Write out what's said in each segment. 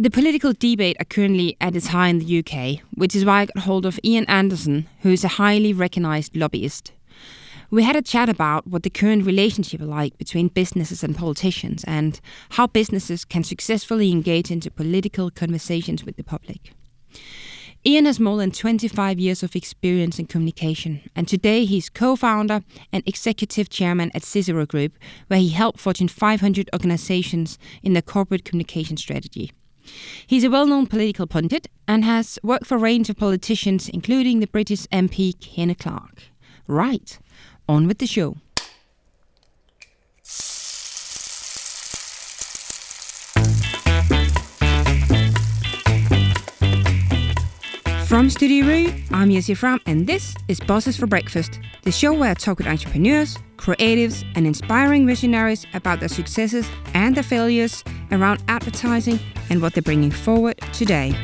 The political debate are currently at its high in the UK, which is why I got hold of Iain Anderson, who is a highly recognized lobbyist. We had a chat about what the current relationship is like between businesses and politicians and how businesses can successfully engage into political conversations with the public. Iain has more than 25 years of experience in communication, and today he's co founder and executive chairman at Cicero Group, where he helped Fortune 500 organizations in their corporate communication strategy. He's a well known political pundit and has worked for a range of politicians, including the British MP Kenny Clarke. Right, on with the show. From Studio Rue, I'm Jessie Fram, and this is Bosses for Breakfast, the show where I talk with entrepreneurs, creatives, and inspiring visionaries about their successes and their failures around advertising and what they're bringing forward today.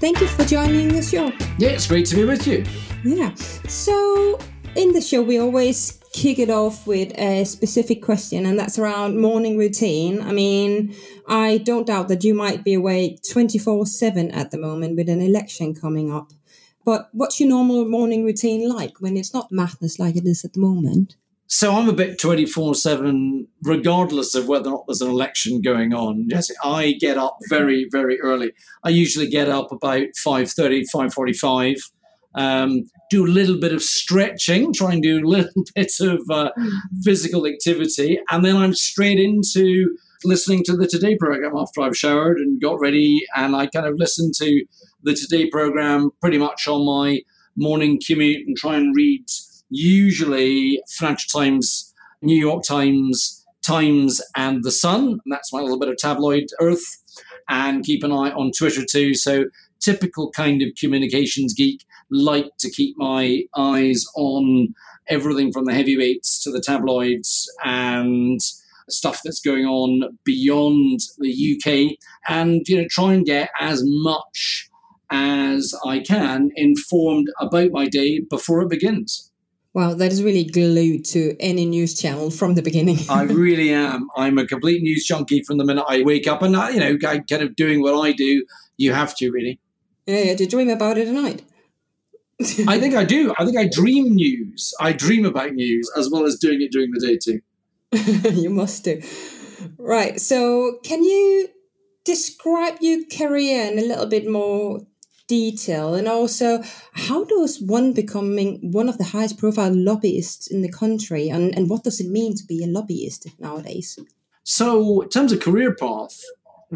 Thank you for joining the show. Yeah, it's great to be with you. Yeah. So, in the show, we always kick it off with a specific question, and that's around morning routine. I mean, I don't doubt that you might be awake 24 7 at the moment with an election coming up. But what's your normal morning routine like when it's not madness like it is at the moment? So I'm a bit 24 7, regardless of whether or not there's an election going on. Yes, I get up very, very early. I usually get up about 5.30, 5.45 um, do a little bit of stretching, try and do a little bit of uh, physical activity, and then I'm straight into listening to the Today program after I've showered and got ready, and I kind of listen to the Today program pretty much on my morning commute and try and read usually Financial Times, New York Times, Times, and The Sun. And that's my little bit of tabloid earth. And keep an eye on Twitter too. So typical kind of communications geek like to keep my eyes on everything from the heavyweights to the tabloids and stuff that's going on beyond the UK and you know try and get as much as I can informed about my day before it begins. Wow, that is really glued to any news channel from the beginning. I really am. I'm a complete news junkie from the minute I wake up, and I, you know, kind of doing what I do. You have to really. Yeah, yeah. Do you dream about it at night? I think I do. I think I dream news. I dream about news as well as doing it during the day too. you must do. Right. So, can you describe your career in a little bit more detail and also how does one becoming one of the highest profile lobbyists in the country and, and what does it mean to be a lobbyist nowadays so in terms of career path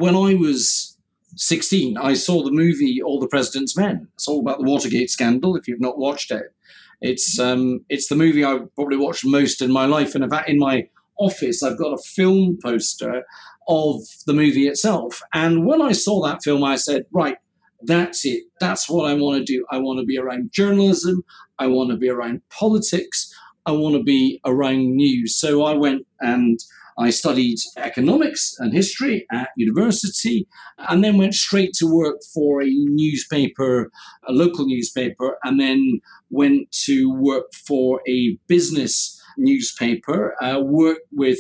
when i was 16, I saw the movie All the President's Men. It's all about the Watergate scandal. If you've not watched it, it's um, it's the movie I've probably watched most in my life. And in in my office, I've got a film poster of the movie itself. And when I saw that film, I said, right, that's it. That's what I want to do. I want to be around journalism. I want to be around politics. I want to be around news. So I went and I studied economics and history at university and then went straight to work for a newspaper, a local newspaper, and then went to work for a business newspaper, uh, worked with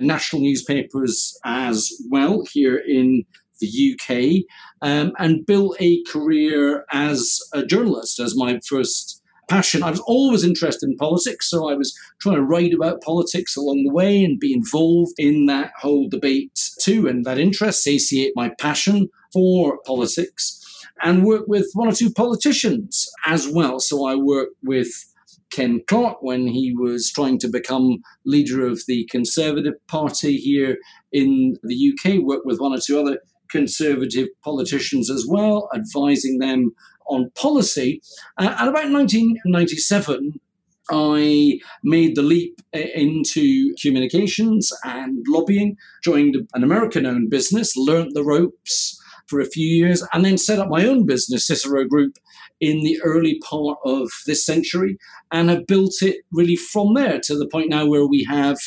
national newspapers as well here in the UK, um, and built a career as a journalist as my first passion. I was always interested in politics, so I was trying to write about politics along the way and be involved in that whole debate too. And that interest satiate my passion for politics and work with one or two politicians as well. So I worked with Ken Clarke when he was trying to become leader of the Conservative Party here in the UK, worked with one or two other conservative politicians as well, advising them on policy. Uh, and about 1997, I made the leap into communications and lobbying, joined an American owned business, learnt the ropes for a few years, and then set up my own business, Cicero Group, in the early part of this century, and have built it really from there to the point now where we have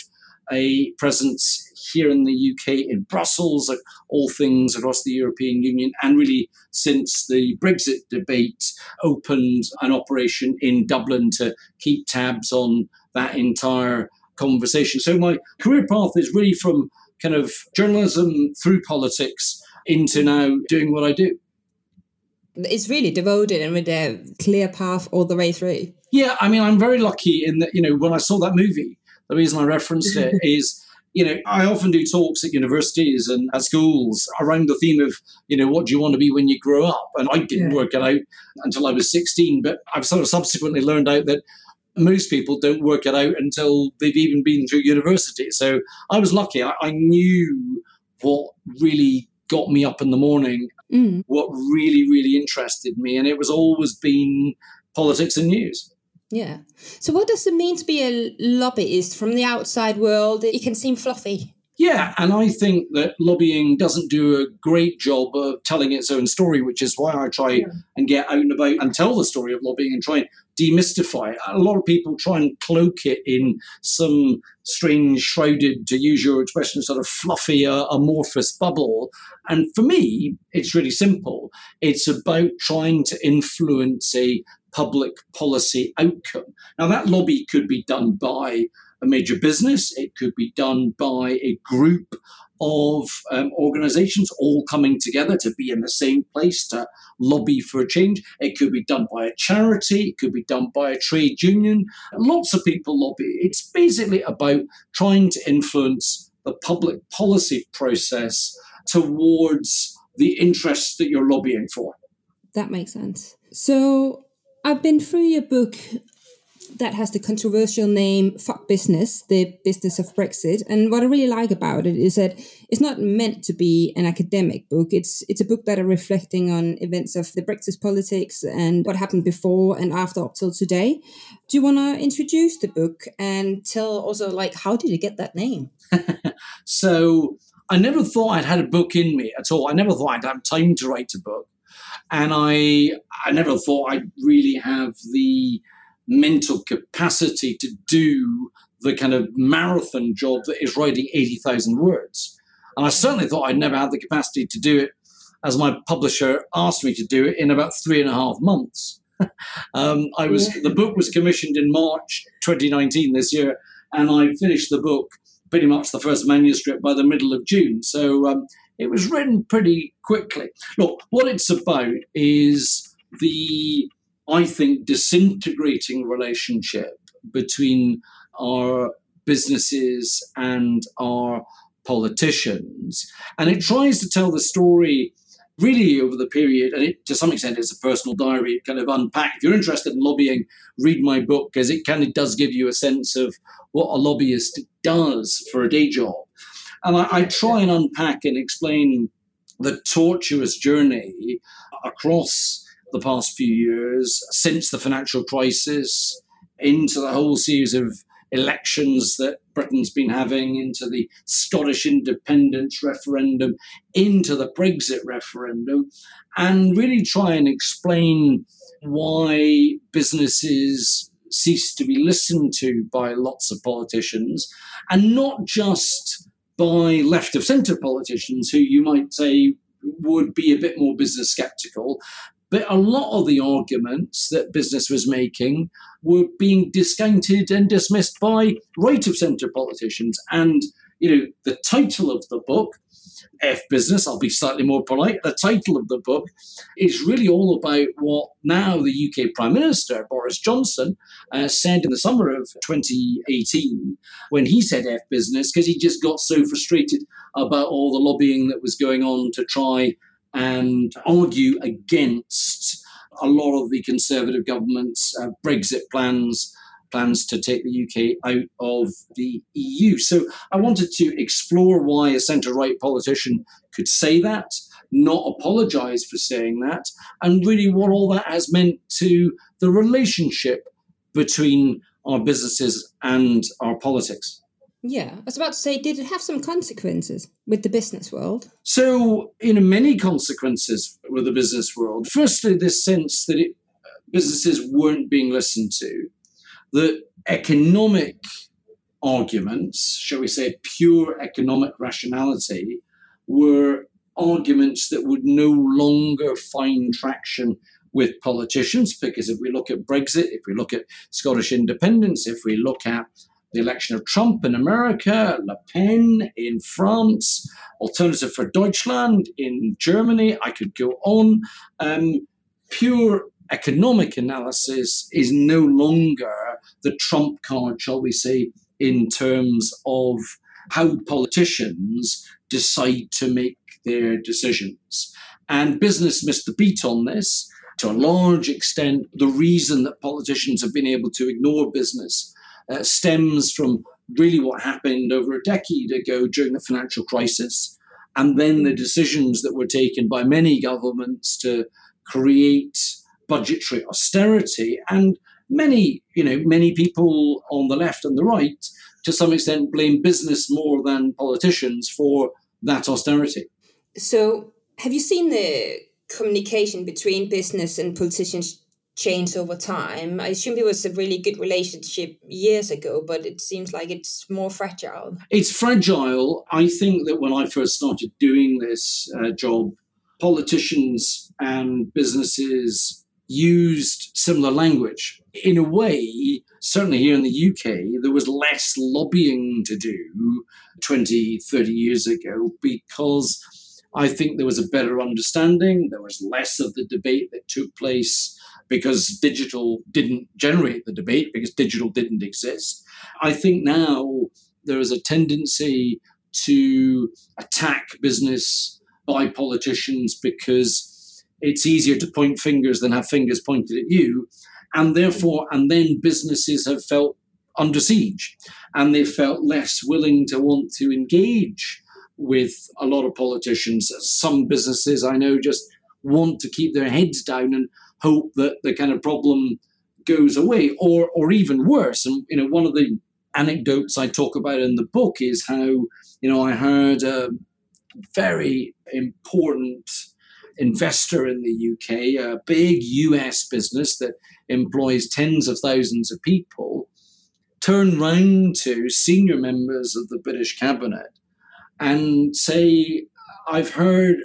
a presence here in the UK, in Brussels, at all things across the European Union, and really since the Brexit debate opened an operation in Dublin to keep tabs on that entire conversation. So my career path is really from kind of journalism through politics into now doing what I do. It's really devoted and with a clear path all the way through. Yeah, I mean, I'm very lucky in that, you know, when I saw that movie, the reason I referenced it is you know, I often do talks at universities and at schools around the theme of, you know, what do you want to be when you grow up? And I didn't yeah. work it out until I was 16, but I've sort of subsequently learned out that most people don't work it out until they've even been through university. So I was lucky. I, I knew what really got me up in the morning, mm. what really, really interested me. And it was always been politics and news. Yeah. So, what does it mean to be a lobbyist from the outside world? It can seem fluffy. Yeah, and I think that lobbying doesn't do a great job of telling its own story, which is why I try yeah. and get out and about and tell the story of lobbying and try and demystify it. A lot of people try and cloak it in some strange, shrouded, to use your expression, sort of fluffy, uh, amorphous bubble. And for me, it's really simple. It's about trying to influence a public policy outcome. Now, that lobby could be done by a major business, it could be done by a group of um, organizations all coming together to be in the same place to lobby for a change. It could be done by a charity, it could be done by a trade union. Lots of people lobby. It's basically about trying to influence the public policy process towards the interests that you're lobbying for. That makes sense. So, I've been through your book that has the controversial name Fuck Business, the business of Brexit. And what I really like about it is that it's not meant to be an academic book. It's it's a book that are reflecting on events of the Brexit politics and what happened before and after up till today. Do you want to introduce the book and tell also like how did you get that name? so I never thought I'd had a book in me at all. I never thought I'd have time to write a book and I I never thought I'd really have the mental capacity to do the kind of marathon job that is writing 80,000 words. And I certainly thought I'd never have the capacity to do it as my publisher asked me to do it in about three and a half months. um, I was the book was commissioned in March 2019 this year, and I finished the book pretty much the first manuscript by the middle of June. So um, it was written pretty quickly. Look, what it's about is the, I think, disintegrating relationship between our businesses and our politicians. And it tries to tell the story really over the period, and it, to some extent it's a personal diary, it kind of unpack. If you're interested in lobbying, read my book because it kind of does give you a sense of what a lobbyist does for a day job. And I, I try and unpack and explain the tortuous journey across the past few years since the financial crisis into the whole series of elections that Britain's been having, into the Scottish independence referendum, into the Brexit referendum, and really try and explain why businesses cease to be listened to by lots of politicians, and not just by left of centre politicians who you might say would be a bit more business skeptical. But a lot of the arguments that business was making were being discounted and dismissed by right of centre politicians. And, you know, the title of the book F business, I'll be slightly more polite. The title of the book is really all about what now the UK Prime Minister, Boris Johnson, uh, said in the summer of 2018 when he said F business, because he just got so frustrated about all the lobbying that was going on to try and argue against a lot of the Conservative government's uh, Brexit plans plans to take the UK out of the EU. So I wanted to explore why a centre right politician could say that, not apologise for saying that, and really what all that has meant to the relationship between our businesses and our politics. Yeah, I was about to say, did it have some consequences with the business world? So, you know, many consequences with the business world. Firstly, this sense that it, uh, businesses weren't being listened to that economic arguments, shall we say, pure economic rationality, were arguments that would no longer find traction with politicians. Because if we look at Brexit, if we look at Scottish independence, if we look at the election of Trump in America, Le Pen in France, Alternative for Deutschland in Germany. I could go on. Um, pure economic analysis is no longer the trump card, shall we say, in terms of how politicians decide to make their decisions. And business missed the beat on this. To a large extent, the reason that politicians have been able to ignore business uh, stems from really what happened over a decade ago during the financial crisis, and then the decisions that were taken by many governments to create budgetary austerity. And many, you know, many people on the left and the right, to some extent, blame business more than politicians for that austerity. So, have you seen the communication between business and politicians change over time? I assume it was a really good relationship years ago, but it seems like it's more fragile. It's fragile. I think that when I first started doing this uh, job, politicians and businesses used similar language. In a way, certainly here in the UK, there was less lobbying to do 20, 30 years ago because I think there was a better understanding. There was less of the debate that took place because digital didn't generate the debate, because digital didn't exist. I think now there is a tendency to attack business by politicians because it's easier to point fingers than have fingers pointed at you. And therefore, and then businesses have felt under siege and they felt less willing to want to engage with a lot of politicians. Some businesses I know just want to keep their heads down and hope that the kind of problem goes away, or or even worse. And you know, one of the anecdotes I talk about in the book is how you know I heard a very important investor in the UK, a big US business that employs tens of thousands of people, turn round to senior members of the British cabinet and say, I've heard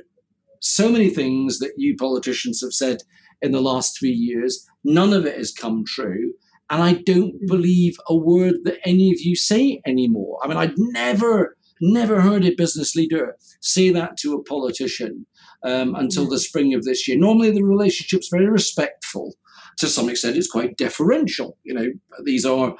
so many things that you politicians have said in the last three years. None of it has come true. And I don't hmm. believe a word that any of you say anymore. I mean, I'd never, never heard a business leader say that to a politician um, until the spring of this year. Normally, the relationship's very respectful. To some extent, it's quite deferential. You know, these are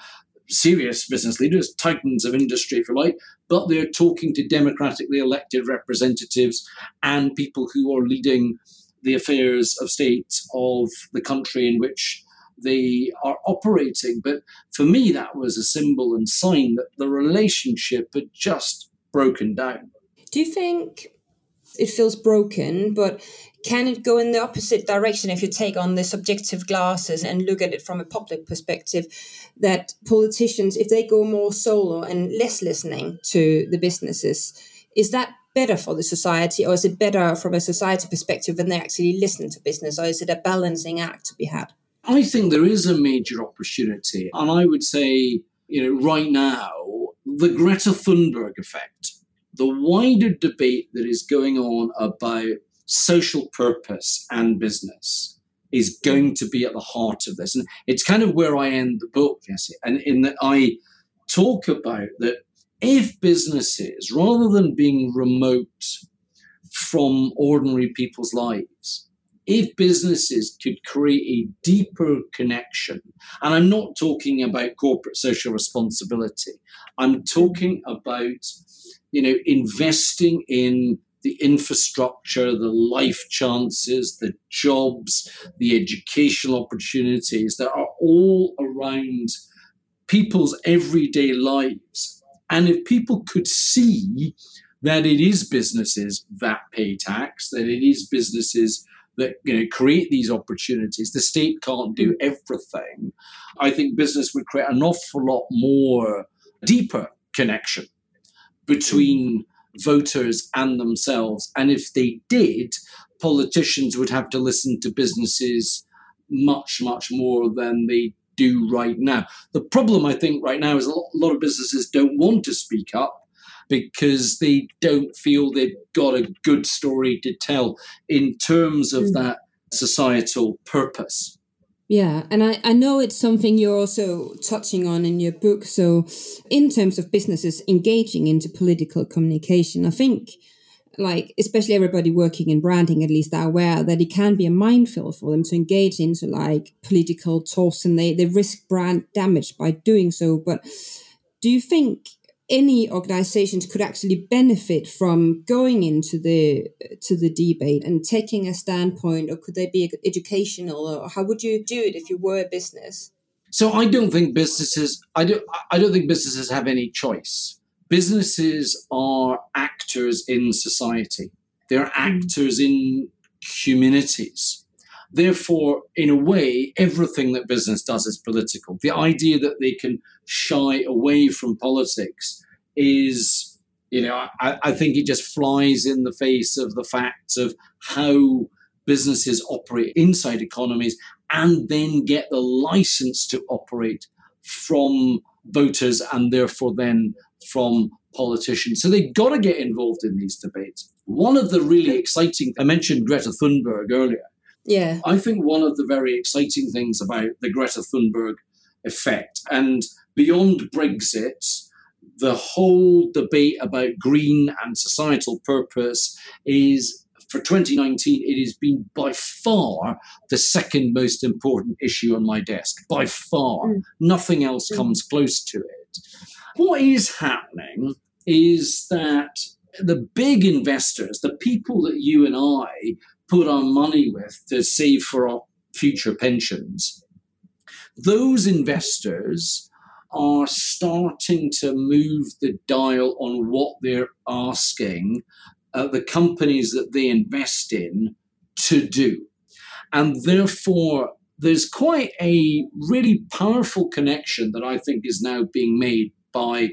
serious business leaders, titans of industry, if you like, but they're talking to democratically elected representatives and people who are leading the affairs of state of the country in which they are operating. But for me, that was a symbol and sign that the relationship had just broken down. Do you think it feels broken, but can it go in the opposite direction if you take on the subjective glasses and look at it from a public perspective? That politicians, if they go more solo and less listening to the businesses, is that better for the society, or is it better from a society perspective when they actually listen to business, or is it a balancing act to be had? I think there is a major opportunity, and I would say, you know, right now, the Greta Thunberg effect, the wider debate that is going on about social purpose and business is going to be at the heart of this. And it's kind of where I end the book, Jesse, and in that I talk about that if businesses, rather than being remote from ordinary people's lives, if businesses could create a deeper connection, and I'm not talking about corporate social responsibility, I'm talking about you know investing in the infrastructure, the life chances, the jobs, the educational opportunities that are all around people's everyday lives. And if people could see that it is businesses that pay tax, that it is businesses that you know create these opportunities, the state can't do mm. everything. I think business would create an awful lot more deeper connection between mm. voters and themselves. And if they did, politicians would have to listen to businesses much, much more than they do right now. The problem, I think, right now is a lot of businesses don't want to speak up because they don't feel they've got a good story to tell in terms of mm. that societal purpose. Yeah, and I, I know it's something you're also touching on in your book. So, in terms of businesses engaging into political communication, I think, like, especially everybody working in branding, at least, are aware that it can be a minefield for them to engage into like political talks and they, they risk brand damage by doing so. But do you think any organizations could actually benefit from going into the to the debate and taking a standpoint or could they be educational or how would you do it if you were a business? So i don't think businesses i don't i don't think businesses have any choice. Businesses are actors in society. They're hmm. actors in communities therefore in a way everything that business does is political the idea that they can shy away from politics is, you know, I, I think it just flies in the face of the facts of how businesses operate inside economies and then get the license to operate from voters and therefore then from politicians. So they've got to get involved in these debates. One of the really exciting, I mentioned Greta Thunberg earlier. Yeah. I think one of the very exciting things about the Greta Thunberg effect and beyond Brexit, the whole debate about green and societal purpose is for 2019 it has been by far the second most important issue on my desk by far mm. nothing else mm. comes close to it what is happening is that the big investors the people that you and i put our money with to save for our future pensions those investors are starting to move the dial on what they're asking uh, the companies that they invest in to do. And therefore, there's quite a really powerful connection that I think is now being made by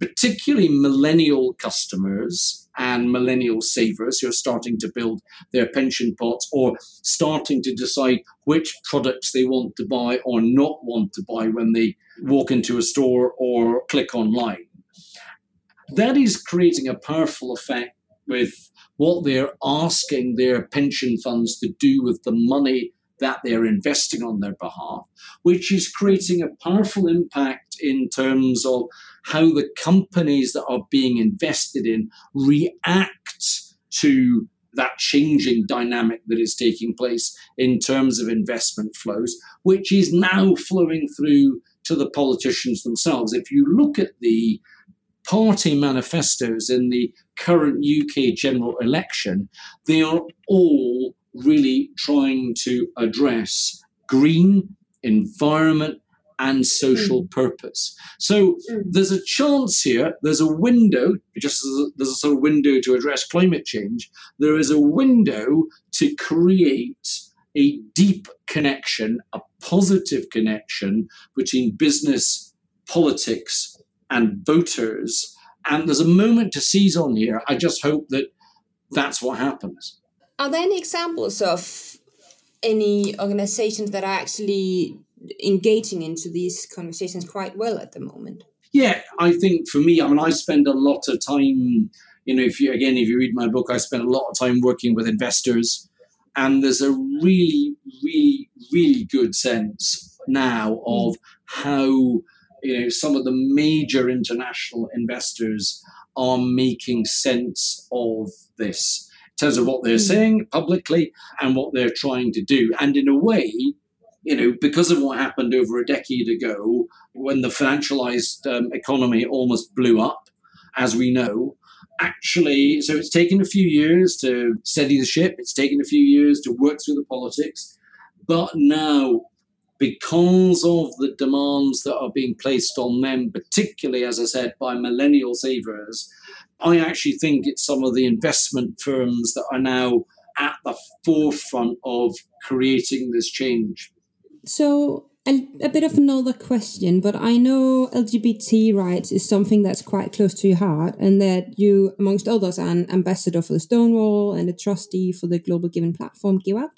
particularly millennial customers and millennial savers who are starting to build their pension pots or starting to decide which products they want to buy or not want to buy when they walk into a store or click online. That is creating a powerful effect with what they're asking their pension funds to do with the money that they're investing on their behalf, which is creating a powerful impact in terms of how the companies that are being invested in react to that changing dynamic that is taking place in terms of investment flows, which is now flowing through to the politicians themselves. If you look at the party manifestos in the current UK general election, they are all really trying to address green, environment, and social mm. purpose. So mm. there's a chance here, there's a window, just as there's a sort of window to address climate change, there is a window to create a deep connection, a positive connection between business, politics, and voters. And there's a moment to seize on here. I just hope that that's what happens. Are there any examples of any organizations that are actually engaging into these conversations quite well at the moment? Yeah, I think for me, I mean, I spend a lot of time, you know, if you, again, if you read my book, I spend a lot of time working with investors. And there's a really, really, really good sense now of how, you know, some of the major international investors are making sense of this in terms of what they're hmm. saying publicly and what they're trying to do. And in a way, you know, because of what happened over a decade ago when the financialized um, economy almost blew up, as we know, actually, so it's taken a few years to steady the ship, it's taken a few years to work through the politics. But now, because of the demands that are being placed on them, particularly, as I said, by millennial savers, I actually think it's some of the investment firms that are now at the forefront of creating this change. So, a, a, bit of another question, but I know LGBT rights is something that's quite close to your heart, and that you, amongst others, are an ambassador for the Stonewall and a trustee for the Global Giving platform, GiveOut.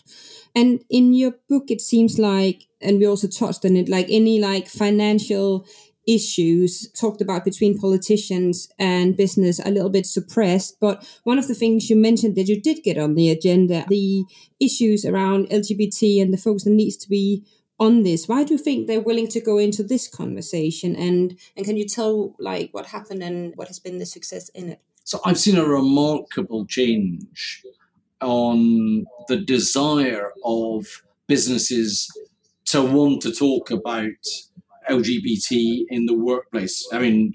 And in your book, it seems like, and we also touched on it, like any like financial issues talked about between politicians and business a little bit suppressed. But one of the things you mentioned that you did get on the agenda, the issues around LGBT and the focus that needs to be on this. Why do you think they're willing to go into this conversation? And and can you tell like what happened and what has been the success in it? So I've seen a remarkable change on the desire of businesses to want to talk about LGBT in the workplace. I mean,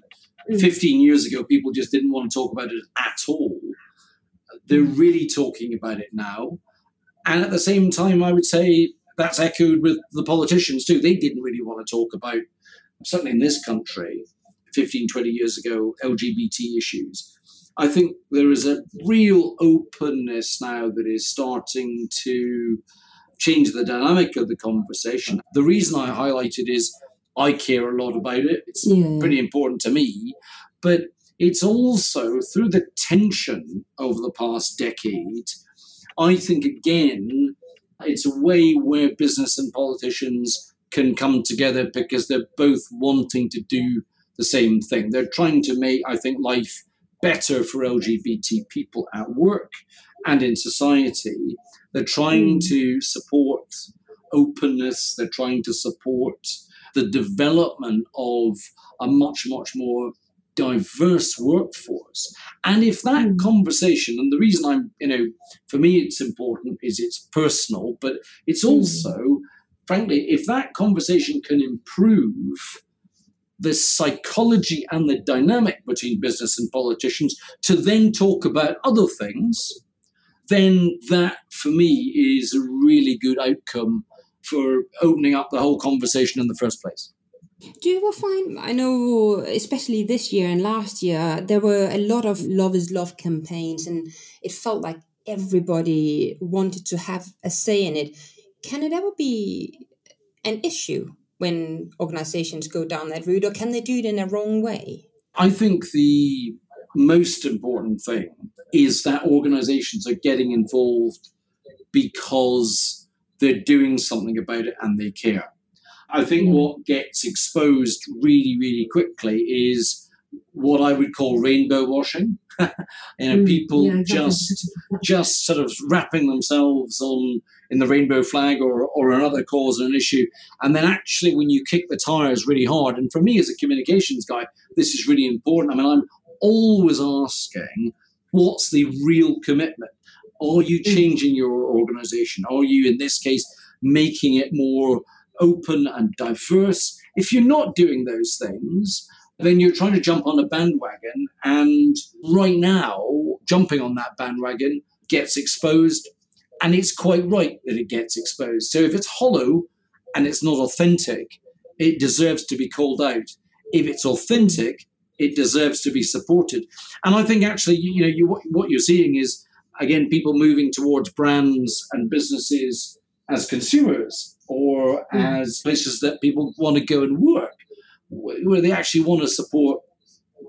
mm. 15 years ago, people just didn't want to talk about it at all. They're really talking about it now. And at the same time, I would say that's echoed with the politicians too. They didn't really want to talk about, certainly in this country, 15, 20 years ago, LGBT issues. I think there is a real openness now that is starting to change the dynamic of the conversation. The reason I highlighted is I care a lot about it. It's yeah. pretty important to me. But it's also through the tension over the past decade, I think again, it's a way where business and politicians can come together because they're both wanting to do the same thing. They're trying to make, I think, life better for LGBT people at work and in society. They're trying mm. to support openness, they're trying to support the development of a much, much more diverse workforce. And if that mm. conversation, and the reason I'm, you know, for me it's important is it's personal, but it's mm. also, frankly, if that conversation can improve the psychology and the dynamic between business and politicians to then talk about other things, then that for me is a really good outcome for opening up the whole conversation in the first place. Do you ever find, I know, especially this year and last year, there were a lot of Love is Love campaigns, and it felt like everybody wanted to have a say in it. Can it ever be an issue when organizations go down that route, or can they do it in a wrong way? I think the most important thing is that organizations are getting involved because they're doing something about it and they care. I think what gets exposed really, really quickly is what I would call rainbow washing. you know, mm, people yeah, just just sort of wrapping themselves on in the rainbow flag or, or another cause or an issue. And then actually when you kick the tires really hard, and for me as a communications guy, this is really important. I mean, I'm always asking, what's the real commitment? Are you mm. changing your organization? Are you, in this case, making it more open and diverse? If you're not doing those things, then you're trying to jump on a bandwagon. And right now, jumping on that bandwagon gets exposed. And it's quite right that it gets exposed. So if it's hollow and it's not authentic, it deserves to be called out. If it's authentic, it deserves to be supported. And I think actually, you, know, you, what you're seeing is again people moving towards brands and businesses as consumers or mm. as places that people want to go and work, where they actually want to support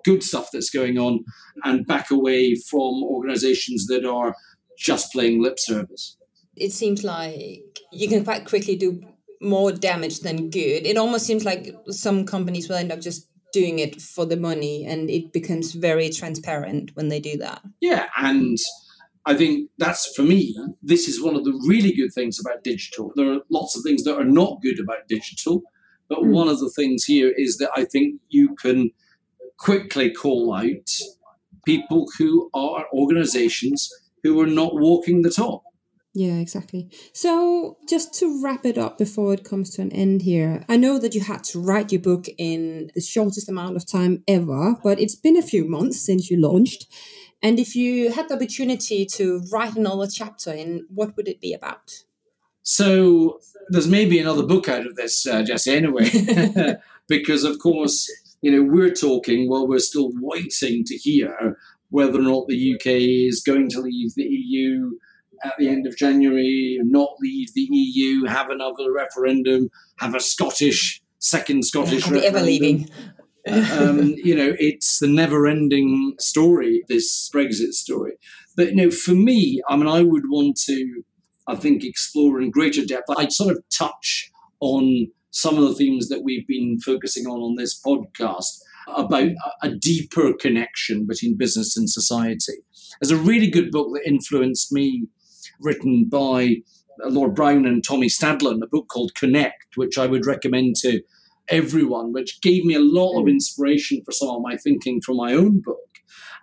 good stuff that's going on and back away from organizations that are just playing lip service. It seems like you can quite quickly do more damage than good. It almost seems like some companies will end up just doing it for the money and it becomes very transparent when they do that. Yeah, and I think that's for me, this is one of the really good things about digital. There are lots of things that are not good about digital, but mm. one of the things here is that I think you can quickly call out people who are organizations who are not walking the talk. Yeah, exactly. So, just to wrap it up before it comes to an end here, I know that you had to write your book in the shortest amount of time ever, but it's been a few months since you launched. And if you had the opportunity to write another chapter in, what would it be about? So, there's maybe another book out of this, uh, Jesse, anyway, because of course, you know, we're talking while we're still waiting to hear whether or not the UK is going to leave the EU at the end of January, not leave the EU, have another referendum, have a Scottish second Scottish yeah, referendum. Ever leaving. um, you know, it's the never-ending story, this Brexit story. But you know, for me, I mean, I would want to, I think, explore in greater depth. I'd sort of touch on some of the themes that we've been focusing on on this podcast about a, deeper connection between business and society. There's a really good book that influenced me written by Lord Browne and Tommy Stadlen, a book called Connect, which I would recommend to everyone, which gave me a lot of mm. inspiration for some of my thinking for my own book.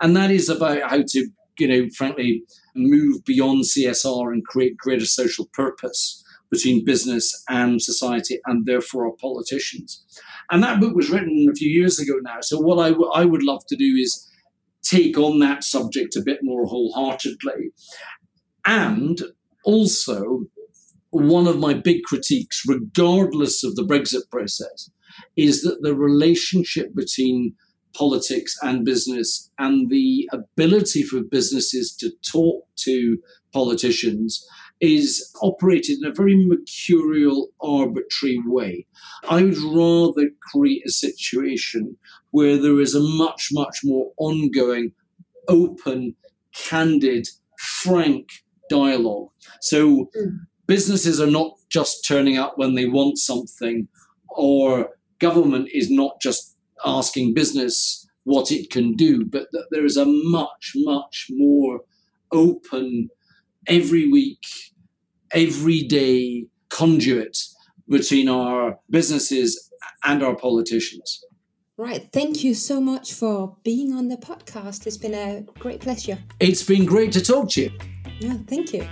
And that is about how to, you know, frankly, move beyond CSR and create greater social purpose between business and society and therefore our politicians. And that book was written a few years ago now. So what I, w- I would love to do is take on that subject a bit more wholeheartedly. And also, one of my big critiques, regardless of the Brexit process, is that the relationship between politics and business and the ability for businesses to talk to politicians is operated in a very mercurial, arbitrary way. I would rather create a situation where there is a much, much more ongoing, open, candid, frank dialogue. So mm. businesses are not just turning up when they want something, or government is not just asking business what it can do, but that there is a much, much more open, every week, every day conduit between our businesses and our politicians. Right. Thank you so much for being on the podcast. It's been a great pleasure. It's been great to talk to you. Yeah, thank you.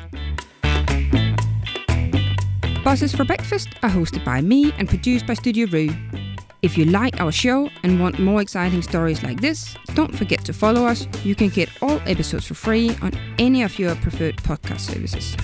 Bosses for Breakfast are hosted by me and produced by Studio Roo. If you like our show and want more exciting stories like this, don't forget to follow us. You can get all episodes for free on any of your preferred podcast services.